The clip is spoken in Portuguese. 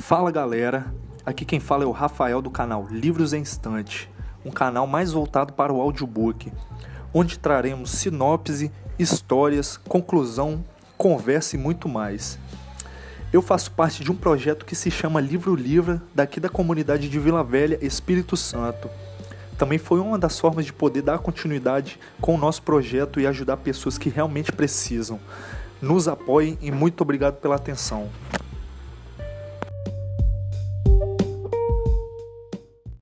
Fala galera, aqui quem fala é o Rafael do canal Livros em Instante, um canal mais voltado para o audiobook, onde traremos sinopse, histórias, conclusão, conversa e muito mais. Eu faço parte de um projeto que se chama Livro Livra, daqui da comunidade de Vila Velha, Espírito Santo. Também foi uma das formas de poder dar continuidade com o nosso projeto e ajudar pessoas que realmente precisam. Nos apoiem e muito obrigado pela atenção.